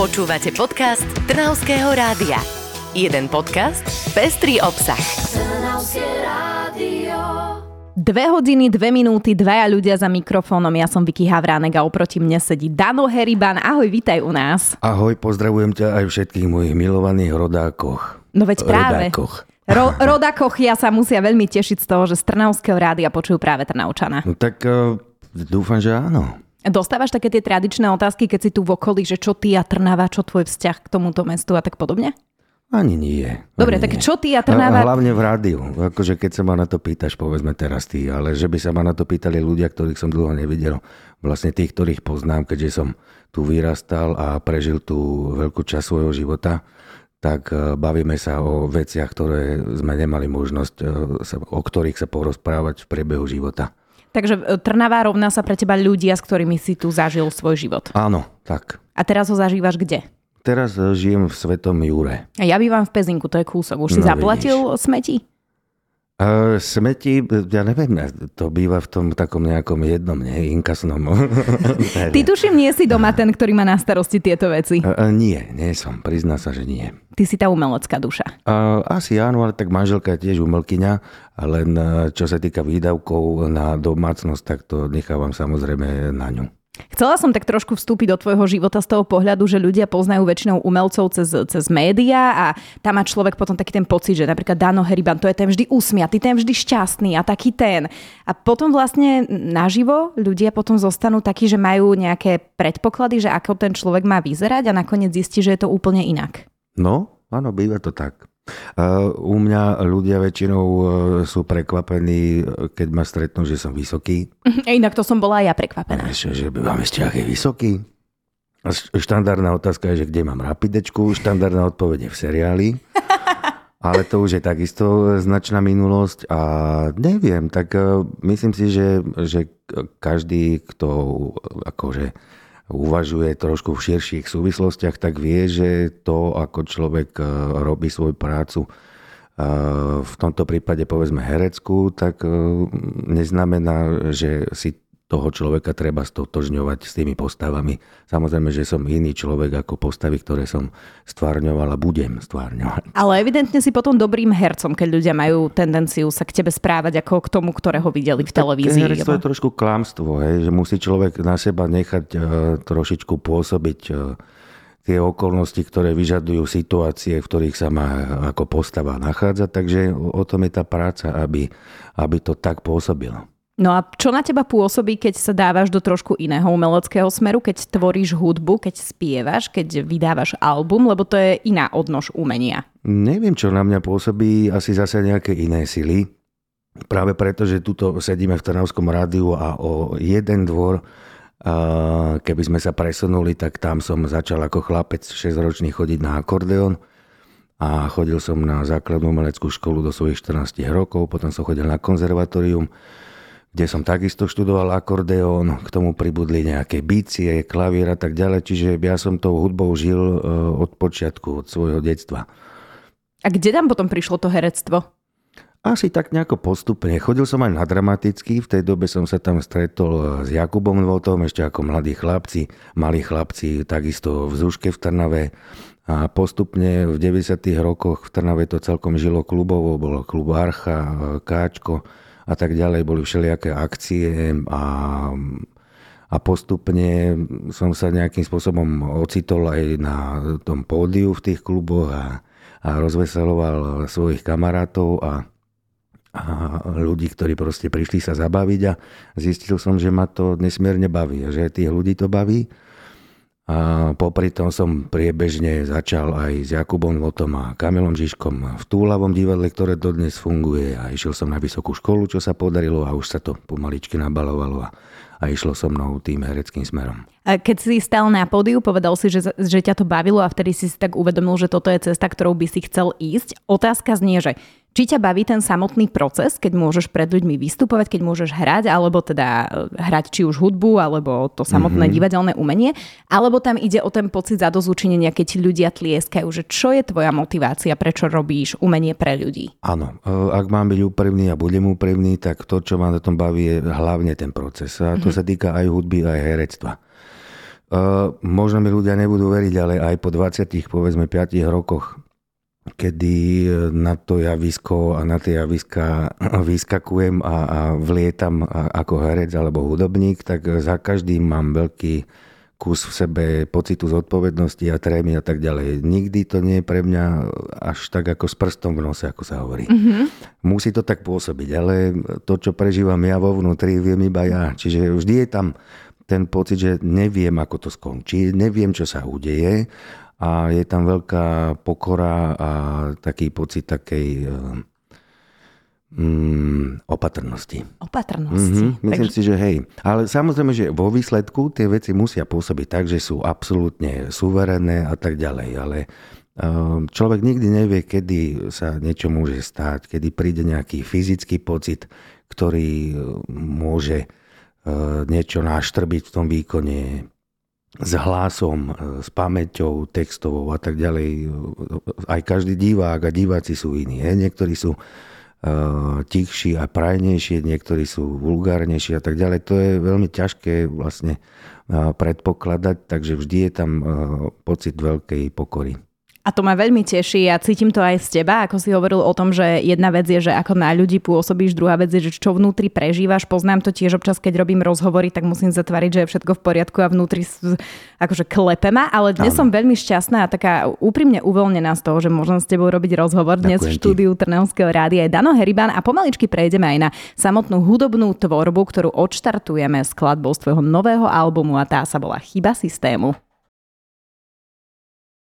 Počúvate podcast Trnavského rádia. Jeden podcast, pestrý obsah. Dve hodiny, dve minúty, dvaja ľudia za mikrofónom. Ja som Vicky Havránek a oproti mne sedí Dano Heriban. Ahoj, vitaj u nás. Ahoj, pozdravujem ťa aj všetkých mojich milovaných rodákoch. No veď práve. Rodákoch. Ro- rodakochia sa musia veľmi tešiť z toho, že z Trnavského rádia počujú práve Trnavčana. No tak uh, dúfam, že áno. Dostávaš také tie tradičné otázky, keď si tu v okolí, že čo ty a Trnava, čo tvoj vzťah k tomuto mestu a tak podobne? Ani nie. Dobre, ani tak nie. čo ty a Trnava... hlavne v rádiu. Akože keď sa ma na to pýtaš, povedzme teraz ty, ale že by sa ma na to pýtali ľudia, ktorých som dlho nevidel. Vlastne tých, ktorých poznám, keďže som tu vyrastal a prežil tú veľkú časť svojho života, tak e, bavíme sa o veciach, ktoré sme nemali možnosť, e, o ktorých sa porozprávať v priebehu života. Takže e, Trnava rovná sa pre teba ľudia, s ktorými si tu zažil svoj život. Áno, tak. A teraz ho zažívaš kde? Teraz e, žijem v Svetom Jure. A Ja bývam v Pezinku, to je kúsok. Už si No, zaplatil smeti? Uh, smeti, ja neviem, to býva v tom takom nejakom jednom, nie, inkasnom. Ty tuším, nie si doma ten, ktorý má na starosti tieto veci. Uh, uh, nie, nie som, prizná sa, že nie. Ty si tá umelecká duša. Uh, asi áno, ale tak manželka je tiež umelkyňa, len uh, čo sa týka výdavkov na domácnosť, tak to nechávam samozrejme na ňu. Chcela som tak trošku vstúpiť do tvojho života z toho pohľadu, že ľudia poznajú väčšinou umelcov cez, cez médiá a tam má človek potom taký ten pocit, že napríklad Dano Heriban, to je ten vždy usmiatý, ten vždy šťastný a taký ten. A potom vlastne naživo ľudia potom zostanú takí, že majú nejaké predpoklady, že ako ten človek má vyzerať a nakoniec zistí, že je to úplne inak. No, áno, býva to tak. U mňa ľudia väčšinou uh, sú prekvapení, keď ma stretnú, že som vysoký. Inak to som bola aj ja prekvapená. Vieš, že mám ešte aký vysoký. Štandardná otázka je, že kde mám rapidečku, štandardná odpoveď je v seriáli. Ale to už je takisto značná minulosť a neviem, tak eh, myslím si, že, že každý, kto akože uvažuje trošku v širších súvislostiach, tak vie, že to, ako človek eh, robí svoju prácu, eh, v tomto prípade povedzme herecku, tak eh, neznamená, že si toho človeka treba stotožňovať s tými postavami. Samozrejme, že som iný človek ako postavy, ktoré som stvárňoval a budem stvárňovať. Ale evidentne si potom dobrým hercom, keď ľudia majú tendenciu sa k tebe správať ako k tomu, ktorého videli v televízii. Herectvo je trošku klamstvo, hej, že musí človek na seba nechať e, trošičku pôsobiť e, tie okolnosti, ktoré vyžadujú situácie, v ktorých sa má ako postava nachádzať. Takže o o tom je tá práca, aby, aby to tak pôsobilo. No a čo na teba pôsobí, keď sa dávaš do trošku iného umeleckého smeru, keď tvoríš hudbu, keď spievaš, keď vydávaš album, lebo to je iná odnož umenia. Neviem, čo na mňa pôsobí, asi zase nejaké iné sily. Práve preto, že tuto sedíme v Trnavskom rádiu a o jeden dvor, keby sme sa presunuli, tak tam som začal ako chlapec 6-ročný chodiť na akordeon a chodil som na základnú umeleckú školu do svojich 14 rokov, potom som chodil na konzervatórium, kde som takisto študoval akordeón, k tomu pribudli nejaké bicie, klavír a tak ďalej, čiže ja som tou hudbou žil e, od počiatku, od svojho detstva. A kde tam potom prišlo to herectvo? Asi tak nejako postupne. Chodil som aj na dramatický, v tej dobe som sa tam stretol s Jakubom Votom, ešte ako mladí chlapci, malí chlapci, takisto v Zuške v Trnave. A postupne v 90. rokoch v Trnave to celkom žilo klubovo, bol klub Archa, Káčko a tak ďalej, boli všelijaké akcie a a postupne som sa nejakým spôsobom ocitol aj na tom pódiu v tých kluboch a, a rozveseloval svojich kamarátov a, a ľudí, ktorí proste prišli sa zabaviť a zistil som, že ma to nesmierne baví, a že tých ľudí to baví. A popri tom som priebežne začal aj s Jakubom Votom a Kamilom Žižkom v Túlavom divadle, ktoré dodnes funguje. A išiel som na vysokú školu, čo sa podarilo a už sa to pomaličky nabalovalo a, a išlo so mnou tým hereckým smerom. A keď si stal na pódiu, povedal si, že, že ťa to bavilo a vtedy si si tak uvedomil, že toto je cesta, ktorou by si chcel ísť. Otázka znie, že či ťa baví ten samotný proces, keď môžeš pred ľuďmi vystupovať, keď môžeš hrať, alebo teda e, hrať či už hudbu, alebo to samotné mm-hmm. divadelné umenie, alebo tam ide o ten pocit zadozučinenia, keď ti ľudia tlieskajú, že čo je tvoja motivácia, prečo robíš umenie pre ľudí? Áno, e, ak mám byť úprimný a budem úprimný, tak to, čo ma na tom baví, je hlavne ten proces. A to mm-hmm. sa týka aj hudby, aj herectva. Uh, možno mi ľudia nebudú veriť, ale aj po 20, povedzme 5 rokoch, kedy na to javisko a na tie javiska vyskakujem a, a vlietam ako herec alebo hudobník, tak za každým mám veľký kus v sebe pocitu zodpovednosti a trémy a tak ďalej. Nikdy to nie je pre mňa až tak ako s prstom v nose, ako sa hovorí. Mm-hmm. Musí to tak pôsobiť, ale to, čo prežívam ja vo vnútri, viem iba ja. Čiže vždy je tam ten pocit, že neviem, ako to skončí, neviem, čo sa udeje a je tam veľká pokora a taký pocit takej mm, opatrnosti. Opatrnosti. Mm-hmm, myslím Takže... si, že hej. Ale samozrejme, že vo výsledku tie veci musia pôsobiť tak, že sú absolútne suverené a tak ďalej, ale ehm, človek nikdy nevie, kedy sa niečo môže stať, kedy príde nejaký fyzický pocit, ktorý môže E, niečo náštrbiť v tom výkone s hlasom, s pamäťou textovou a tak ďalej. Aj každý divák a diváci sú iní. He? Niektorí sú tichší a prajnejšie, niektorí sú vulgárnejší a tak ďalej. To je veľmi ťažké vlastne predpokladať, takže vždy je tam pocit veľkej pokory. A to ma veľmi teší a cítim to aj z teba, ako si hovoril o tom, že jedna vec je, že ako na ľudí pôsobíš, druhá vec je, že čo vnútri prežívaš. Poznám to tiež občas, keď robím rozhovory, tak musím zatvariť, že je všetko v poriadku a vnútri akože klepe ma, ale dnes som veľmi šťastná a taká úprimne uvoľnená z toho, že môžem s tebou robiť rozhovor dnes Ďakujem v štúdiu Trnavského rádia je Dano Heriban a pomaličky prejdeme aj na samotnú hudobnú tvorbu, ktorú odštartujeme skladbou z tvojho nového albumu a tá sa volá Chyba systému.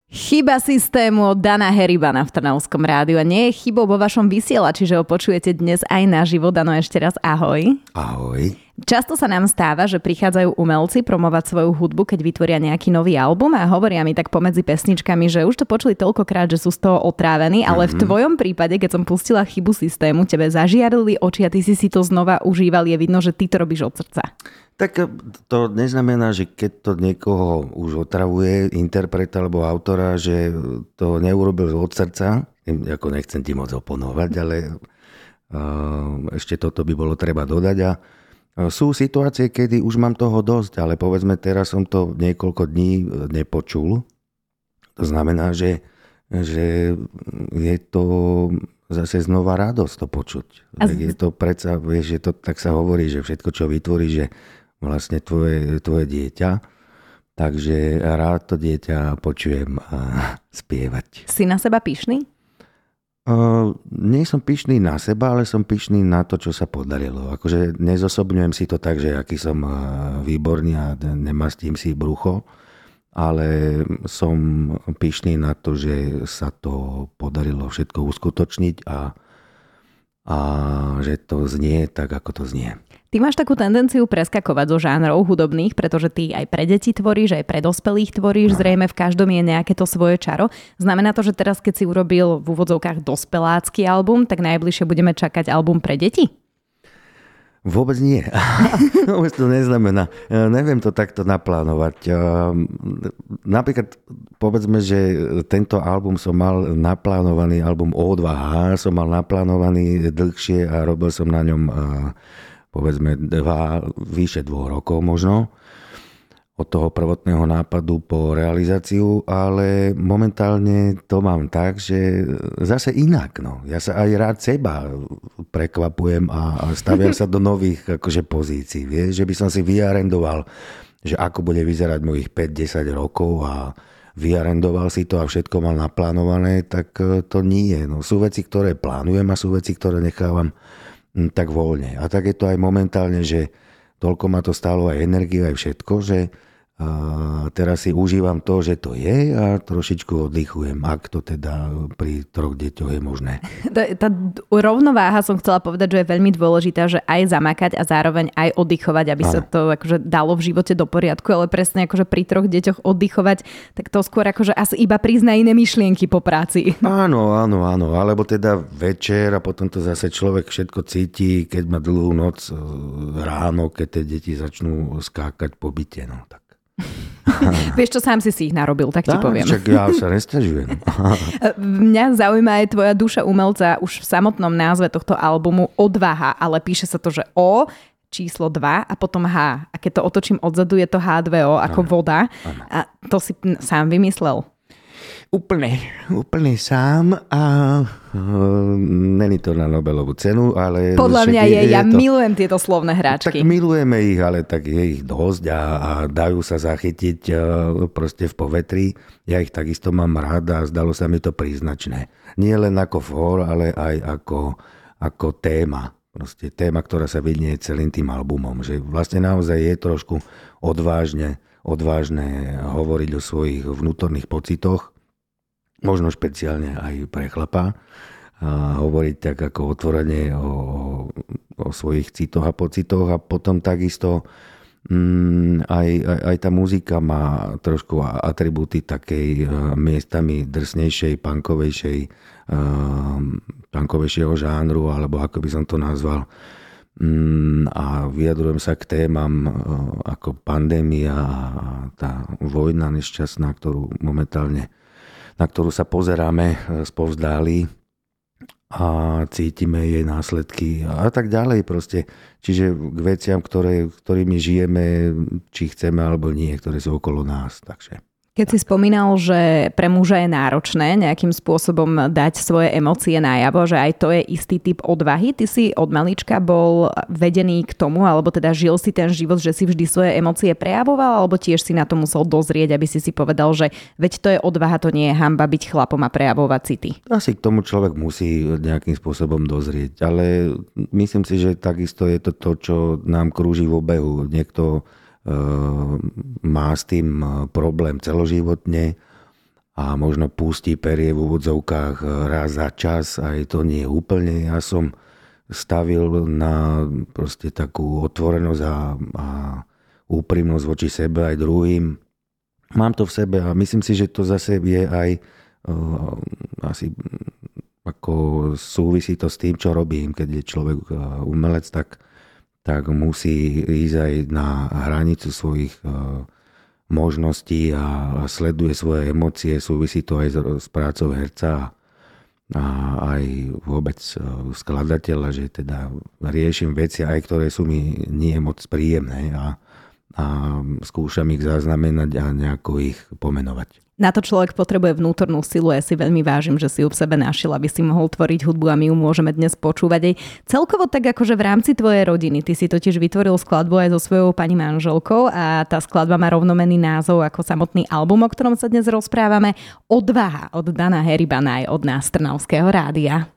Chyba systému od Dana Heribana v Trnavskom rádiu a nie je chybou vo vašom vysielači, že ho počujete dnes aj naživo. Dano, ešte raz ahoj. Ahoj. Často sa nám stáva, že prichádzajú umelci promovať svoju hudbu, keď vytvoria nejaký nový album a hovoria mi tak pomedzi pesničkami, že už to počuli toľkokrát, že sú z toho otrávení, ale mm-hmm. v mhm. tvojom prípade, keď som pustila chybu systému, tebe zažiarili oči a ty si si to znova užíval, je vidno, že ty to robíš od srdca. Tak eh, to neznamená, že keď to niekoho už otravuje, interpreta alebo autora, že to neurobil od srdca. Ako nechcem ti moc oponovať, ale eh, ešte toto by bolo treba dodať. A sú situácie, kedy už mám toho dosť, ale povedzme teraz som to niekoľko dní nepočul. To znamená, že, že je to zase znova radosť to počuť. A z... Je to predsa, vieš, že to tak sa hovorí, že všetko, čo vytvorí, že vlastne tvoje, tvoje dieťa. Takže rád to dieťa počujem a spievať. Si na seba pyšný? Nie som pyšný na seba, ale som pyšný na to, čo sa podarilo. Akože nezosobňujem si to tak, že aký som výborný a nemastím si brucho, ale som pyšný na to, že sa to podarilo všetko uskutočniť a, a že to znie tak, ako to znie. Ty máš takú tendenciu preskakovať zo žánrov hudobných, pretože ty aj pre deti tvoríš, aj pre dospelých tvoríš, zrejme v každom je nejaké to svoje čaro. Znamená to, že teraz keď si urobil v úvodzovkách dospelácky album, tak najbližšie budeme čakať album pre deti? Vôbec nie. Vôbec to neznamená. Ja neviem to takto naplánovať. Napríklad povedzme, že tento album som mal naplánovaný, album O2H som mal naplánovaný dlhšie a robil som na ňom povedzme dva, vyše dvoch rokov možno od toho prvotného nápadu po realizáciu, ale momentálne to mám tak, že zase inak. No. Ja sa aj rád seba prekvapujem a, staviam sa do nových akože, pozícií. Vieš, že by som si vyarendoval, že ako bude vyzerať mojich 5-10 rokov a vyarendoval si to a všetko mal naplánované, tak e, to nie. No, sú veci, ktoré plánujem a sú veci, ktoré nechávam tak voľne. A tak je to aj momentálne, že toľko ma to stálo aj energiu, aj všetko, že a teraz si užívam to, že to je a trošičku oddychujem, ak to teda pri troch deťoch je možné. Tá, tá rovnováha som chcela povedať, že je veľmi dôležitá, že aj zamakať a zároveň aj oddychovať, aby ano. sa to akože dalo v živote do poriadku, ale presne akože pri troch deťoch oddychovať, tak to skôr akože asi iba prizna iné myšlienky po práci. Áno, áno, áno, alebo teda večer a potom to zase človek všetko cíti, keď má dlhú noc ráno, keď tie deti začnú skákať po byte. No, tak. Vieš čo, sám si si ich narobil, tak ti poviem. Čak ja sa nestiažujem. Mňa zaujíma aj tvoja duša umelca už v samotnom názve tohto albumu Odvaha, ale píše sa to, že O, číslo 2 a potom H. A keď to otočím odzadu, je to H2O ako ano. voda. Ano. A to si sám vymyslel. Úplne, úplne sám a uh, není to na Nobelovú cenu, ale... Podľa mňa je, je ja to, milujem tieto slovné hráčky. Tak milujeme ich, ale tak je ich dosť a, a dajú sa zachytiť uh, proste v povetri. Ja ich takisto mám rád a zdalo sa mi to príznačné. Nie len ako fór, ale aj ako, ako téma. Proste téma, ktorá sa vidie celým tým albumom. Že vlastne naozaj je trošku odvážne, odvážne hovoriť o svojich vnútorných pocitoch, možno špeciálne aj pre chlapa, a hovoriť tak ako otvorene o, o svojich citoch a pocitoch a potom takisto mm, aj, aj, aj tá muzika má trošku atributy takej miestami drsnejšej, punkovejšej Ehm, punkovejšieho žánru, alebo ako by som to nazval. Mm, a vyjadrujem sa k témam e, ako pandémia a tá vojna nešťastná, ktorú momentálne, na ktorú sa pozeráme e, spovzdáli a cítime jej následky a tak ďalej proste. Čiže k veciam, ktoré, ktorými žijeme, či chceme alebo nie, ktoré sú okolo nás. Takže. Keď si spomínal, že pre muža je náročné nejakým spôsobom dať svoje emócie najavo, že aj to je istý typ odvahy, ty si od malička bol vedený k tomu, alebo teda žil si ten život, že si vždy svoje emócie prejavoval, alebo tiež si na to musel dozrieť, aby si si povedal, že veď to je odvaha, to nie je hamba byť chlapom a prejavovať city. Asi k tomu človek musí nejakým spôsobom dozrieť, ale myslím si, že takisto je to to, čo nám krúži v obehu. Niekto má s tým e, problém celoživotne a možno pustí perie v úvodzovkách e, raz za čas, aj to nie je úplne. Ja som stavil na proste takú otvorenosť a, a úprimnosť voči sebe aj druhým. Mám to v sebe a myslím si, že to zase je aj uh, asi ako súvisí to s tým, čo robím. Keď je človek umelec, tak tak musí ísť aj na hranicu svojich e, možností a sleduje svoje emócie. Súvisí to aj s prácou herca a aj vôbec e, skladateľa, že teda riešim veci aj, ktoré sú mi nie moc príjemné a, a skúšam ich zaznamenať a nejako ich pomenovať. Na to človek potrebuje vnútornú silu. Ja si veľmi vážim, že si ju v sebe našiel, aby si mohol tvoriť hudbu a my ju môžeme dnes počúvať aj celkovo tak akože v rámci tvojej rodiny. Ty si totiž vytvoril skladbu aj so svojou pani manželkou a tá skladba má rovnomený názov ako samotný album, o ktorom sa dnes rozprávame. Odvaha od Dana Heribana aj od nás Trnavského rádia.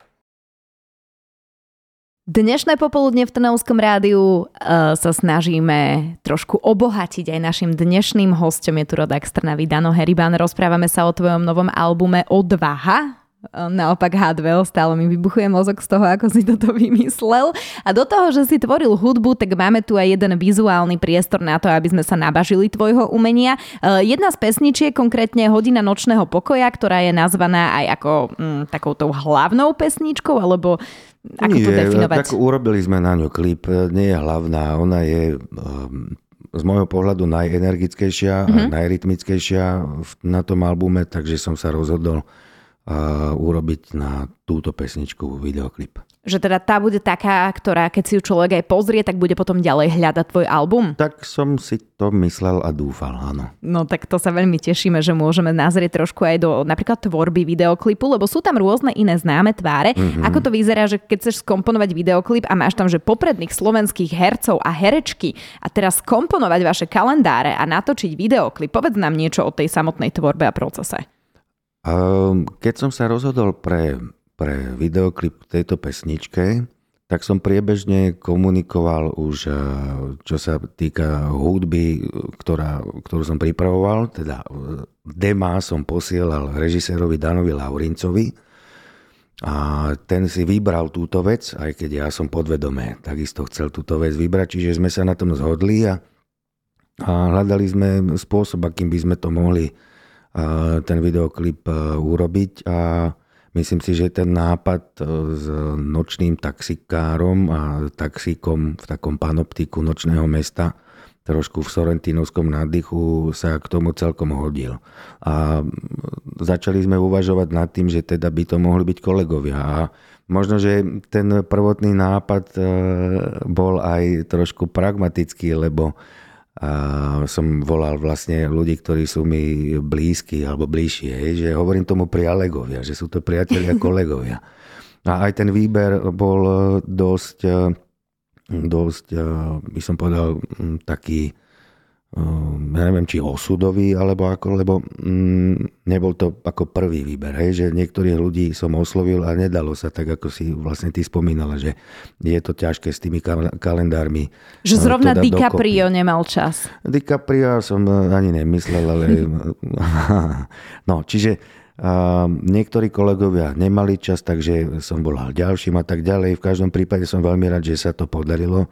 Dnešné popoludne v Trnavskom rádiu uh, sa snažíme trošku obohatiť aj našim dnešným hostom. Je tu rodak z Trnavy Dano Heriban. Rozprávame sa o tvojom novom albume Odvaha. Uh, naopak H2O, stále mi vybuchuje mozog z toho, ako si toto vymyslel. A do toho, že si tvoril hudbu, tak máme tu aj jeden vizuálny priestor na to, aby sme sa nabažili tvojho umenia. Uh, jedna z pesničiek, konkrétne Hodina nočného pokoja, ktorá je nazvaná aj ako mm, takouto hlavnou pesničkou, alebo ako Nie, to definovať? Tak urobili sme na ňu klip. Nie je hlavná. Ona je um, z môjho pohľadu najenergickejšia mm-hmm. a mhm. najrytmickejšia na tom albume, takže som sa rozhodol uh, urobiť na túto pesničku videoklip. Že teda tá bude taká, ktorá keď si ju človek aj pozrie, tak bude potom ďalej hľadať tvoj album? Tak som si to myslel a dúfal, áno. No tak to sa veľmi tešíme, že môžeme nazrieť trošku aj do napríklad tvorby videoklipu, lebo sú tam rôzne iné známe tváre. Mm-hmm. Ako to vyzerá, že keď chceš skomponovať videoklip a máš tam, že popredných slovenských hercov a herečky a teraz skomponovať vaše kalendáre a natočiť videoklip, povedz nám niečo o tej samotnej tvorbe a procese. Um, keď som sa rozhodol pre pre videoklip k tejto pesničke, tak som priebežne komunikoval už, eh, čo sa týka hudby, ktorá, ktorú som pripravoval, teda eh, dema som posielal režisérovi Danovi Laurincovi a ten si vybral túto vec, aj keď ja som podvedome takisto chcel túto vec vybrať, čiže sme sa na tom zhodli a, a hľadali sme spôsob, akým by sme to mohli ten videoklip urobiť a Myslím si, že ten nápad e, s nočným taxikárom a taxíkom v takom panoptiku nočného mesta trošku v sorrentinovskom nádychu sa k tomu celkom hodil. A začali sme uvažovať nad tým, že teda by to mohli byť kolegovia. A možno, že ten prvotný nápad e, bol aj trošku pragmatický, lebo a som volal vlastne ľudí, ktorí sú mi blízki alebo bližšie, že hovorím tomu prialegovia, že sú to priatelia kolegovia. A aj ten výber bol dosť dosť, eh, by som povedal, mm, taký, eh, ja neviem, či osudový, alebo ako, lebo mm, nebol to ako prvý výber, hej, že niektorých ľudí som oslovil a nedalo sa tak, ako si vlastne ty spomínala, že je to ťažké s tými kalendármi. Že eh, zrovna DiCaprio dokopy. nemal čas. DiCaprio som ani nemyslel, ale no, čiže a niektorí kolegovia nemali čas, takže som volal ďalším a tak ďalej. V každom prípade som veľmi rád, že sa to podarilo.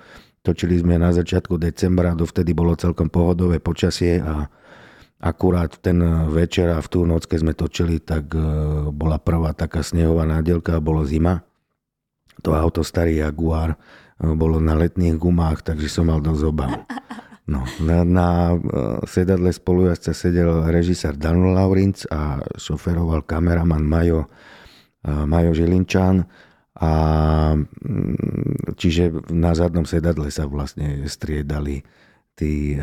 Točili sme na začiatku decembra, dovtedy bolo celkom pohodové počasie a akurát ten večer a v tú noc, keď sme točili, tak e, bola prvá taká snehová nádielka a bolo zima. To auto starý Jaguar e, bolo na letných gumách, takže som mal dosť obav. No, na, na e, sedadle spolujazca sedel režisér Dan Laurinc a šoferoval kameraman Majo, Majo Žilinčan. A mm, čiže na zadnom sedadle sa vlastne striedali tí e,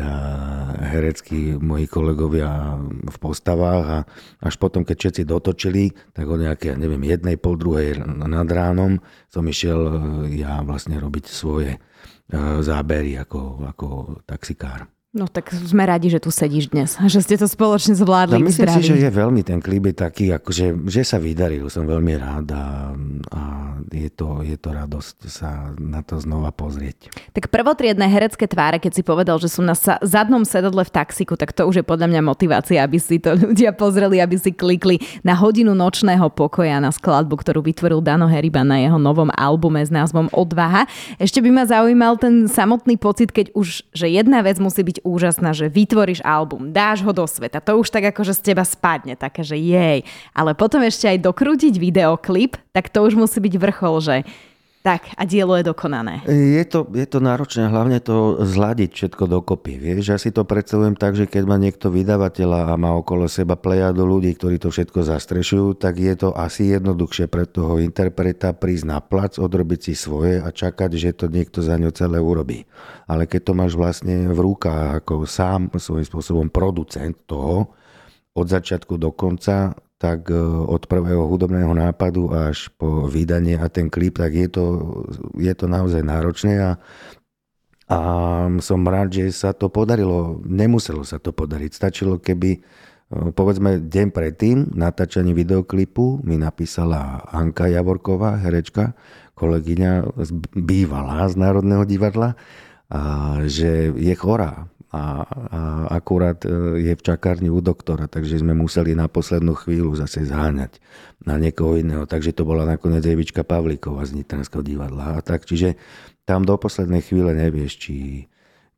hereckí moji kolegovia v postavách a až potom, keď všetci dotočili, tak o nejaké, neviem, jednej, pol druhej nad ránom som išiel ja vlastne robiť svoje E, zábery ako, ako taxikár. No tak sme radi, že tu sedíš dnes, že ste to spoločne zvládli. No, myslím si, že je veľmi ten klip je taký, akože, že sa vydaril, som veľmi rád a, a je, to, je to radosť sa na to znova pozrieť. Tak prvotriedné herecké tváre, keď si povedal, že sú na zadnom sedadle v taxiku, tak to už je podľa mňa motivácia, aby si to ľudia pozreli, aby si klikli na hodinu nočného pokoja na skladbu, ktorú vytvoril Dano Heriba na jeho novom albume s názvom Odvaha. Ešte by ma zaujímal ten samotný pocit, keď už, že jedna vec musí byť úžasná, že vytvoríš album, dáš ho do sveta, to už tak ako, že z teba spadne, také, že jej. Ale potom ešte aj dokrútiť videoklip, tak to už musí byť vrchol, že tak a dielo je dokonané. Je to, je to náročné, hlavne to zladiť všetko dokopy. Vieš, ja si to predstavujem tak, že keď má niekto vydavateľa a má okolo seba plejadu ľudí, ktorí to všetko zastrešujú, tak je to asi jednoduchšie pre toho interpreta prísť na plac, odrobiť si svoje a čakať, že to niekto za ňo celé urobí. Ale keď to máš vlastne v rukách ako sám svojím spôsobom producent toho, od začiatku do konca, tak e, od prvého hudobného nápadu až po vydanie a ten klip, tak je to, je to naozaj náročné a, a som rád, že sa to podarilo. Nemuselo sa to podariť. Stačilo, keby e, povedzme deň predtým natáčaní videoklipu mi napísala Anka Javorková, herečka, kolegyňa bývalá z Národného divadla, a že je chorá a, a akurát e, je v čakárni u doktora, takže sme museli na poslednú chvíľu zase zháňať na niekoho iného. Takže to bola nakoniec Evička Pavlíková z Nitranského divadla. A tak, čiže tam do poslednej chvíle nevieš, či,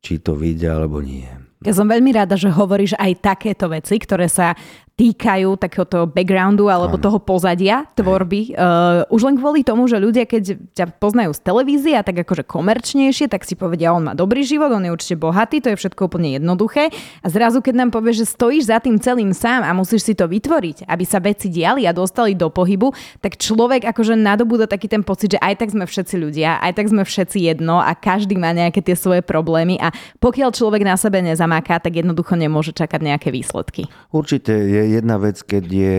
či to vyjde alebo nie. Ja som veľmi rada, že hovoríš aj takéto veci, ktoré sa týkajú takéhoto backgroundu alebo ano. toho pozadia tvorby. Uh, už len kvôli tomu, že ľudia, keď ťa poznajú z televízie a tak akože komerčnejšie, tak si povedia, on má dobrý život, on je určite bohatý, to je všetko úplne jednoduché. A zrazu, keď nám povieš, že stojíš za tým celým sám a musíš si to vytvoriť, aby sa veci diali a dostali do pohybu, tak človek akože nadobúda taký ten pocit, že aj tak sme všetci ľudia, aj tak sme všetci jedno a každý má nejaké tie svoje problémy a pokiaľ človek na sebe nezamaká, tak jednoducho nemôže čakať nejaké výsledky. Určite je jedna vec, keď je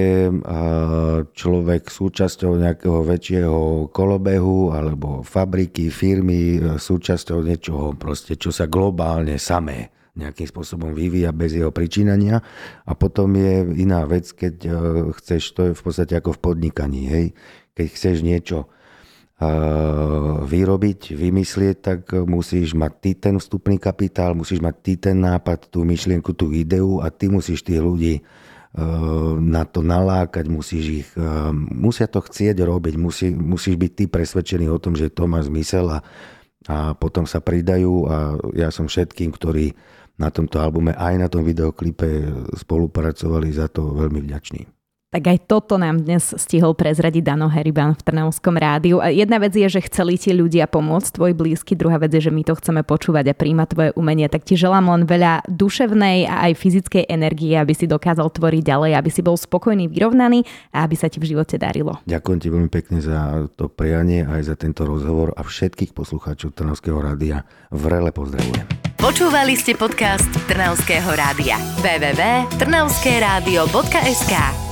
človek súčasťou nejakého väčšieho kolobehu alebo fabriky, firmy, súčasťou niečoho proste, čo sa globálne samé nejakým spôsobom vyvíja bez jeho pričínania. A potom je iná vec, keď e, chceš, to je v podstate ako v podnikaní, hej? keď chceš niečo vyrobiť, vymyslieť, tak musíš mať ty ten vstupný kapitál, musíš mať ty ten nápad, tú myšlienku, tú ideu a ty musíš tých ľudí na to nalákať, musíš ich, musia to chcieť robiť, musí, musíš byť ty presvedčený o tom, že to má zmysel a, a potom sa pridajú a ja som všetkým, ktorí na tomto albume aj na tom videoklipe spolupracovali za to veľmi vďačný. Tak aj toto nám dnes stihol prezradiť Dano Heriban v Trnavskom rádiu. A jedna vec je, že chceli ti ľudia pomôcť, tvoj blízky, druhá vec je, že my to chceme počúvať a príjmať tvoje umenie. Tak ti želám len veľa duševnej a aj fyzickej energie, aby si dokázal tvoriť ďalej, aby si bol spokojný, vyrovnaný a aby sa ti v živote darilo. Ďakujem ti veľmi pekne za to prianie aj za tento rozhovor a všetkých poslucháčov Trnavského rádia vrele pozdravujem. Počúvali ste podcast Trnavského rádia www.trnavskeradio.sk